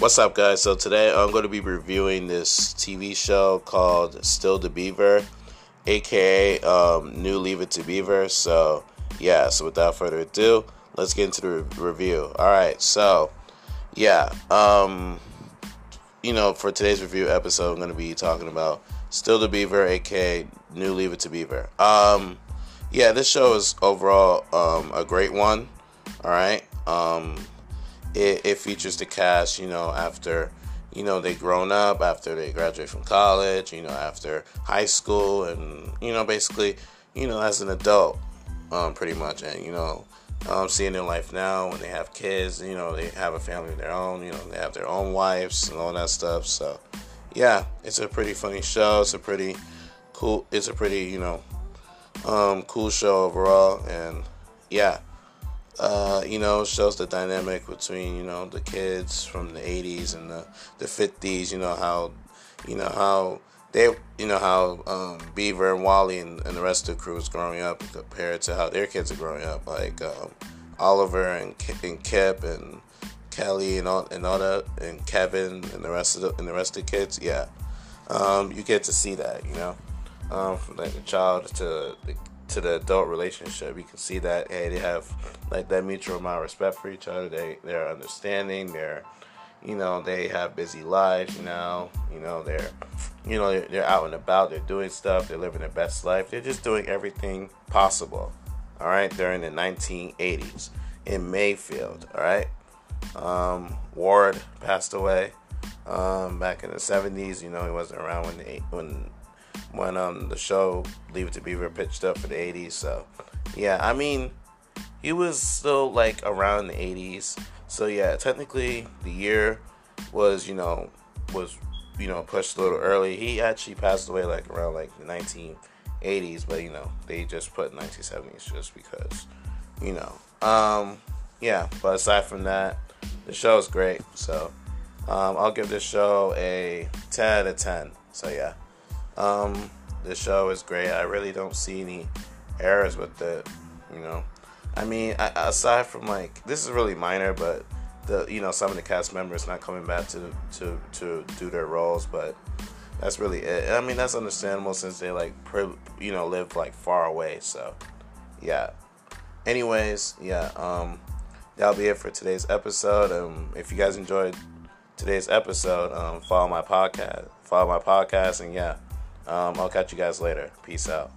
What's up, guys? So today I'm going to be reviewing this TV show called Still the Beaver, aka um, New Leave It to Beaver. So yeah, so without further ado, let's get into the re- review. All right, so yeah, um, you know, for today's review episode, I'm going to be talking about Still the Beaver, aka New Leave It to Beaver. Um, yeah, this show is overall um, a great one. All right. Um, it, it features the cast, you know, after, you know, they grown up, after they graduate from college, you know, after high school, and, you know, basically, you know, as an adult, um, pretty much, and, you know, um, seeing their life now when they have kids, you know, they have a family of their own, you know, they have their own wives and all that stuff. So, yeah, it's a pretty funny show. It's a pretty cool, it's a pretty, you know, um, cool show overall, and yeah uh, you know, shows the dynamic between you know the kids from the '80s and the the '50s. You know how, you know how they, you know how um, Beaver and Wally and, and, the rest of the crew is growing up compared to how their kids are growing up. Like um, Oliver and and Kip and Kelly and all and all that and Kevin and the rest of the and the rest of the kids. Yeah, um, you get to see that. You know, um, from like the child to the to the adult relationship. You can see that hey, they have like that mutual amount of respect for each other. They they're understanding. They're you know they have busy lives. Know you know they're you know they're, they're out and about. They're doing stuff. They're living their best life. They're just doing everything possible. All right, during the 1980s in Mayfield. All right, um, Ward passed away um, back in the 70s. You know he wasn't around when the when when um the show Leave It to Beaver pitched up for the 80s. So yeah, I mean he was still like around the 80s. So yeah, technically the year was you know was you know pushed a little early. He actually passed away like around like the 1980s, but you know they just put 1970s just because you know. Um, yeah, but aside from that, the show is great. So um, I'll give this show a 10 out of 10. So yeah. Um, the show is great. I really don't see any errors with it. You know, I mean, I, aside from like this is really minor, but the you know some of the cast members not coming back to to to do their roles, but that's really it. I mean, that's understandable since they like you know live like far away. So yeah. Anyways, yeah. Um, that'll be it for today's episode. Um, if you guys enjoyed today's episode, um, follow my podcast. Follow my podcast, and yeah. Um, I'll catch you guys later. Peace out.